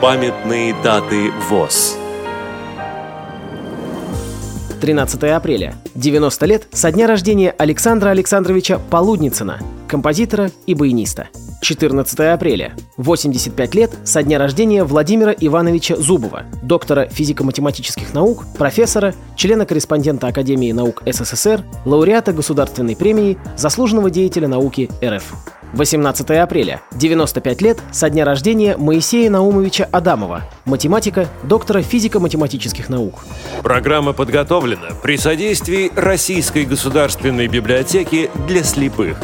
Памятные даты ВОЗ. 13 апреля. 90 лет со дня рождения Александра Александровича Полудницына, композитора и баяниста. 14 апреля. 85 лет со дня рождения Владимира Ивановича Зубова, доктора физико-математических наук, профессора, члена-корреспондента Академии наук СССР, лауреата государственной премии, заслуженного деятеля науки РФ. 18 апреля. 95 лет со дня рождения Моисея Наумовича Адамова, математика, доктора физико-математических наук. Программа подготовлена при содействии Российской государственной библиотеки для слепых.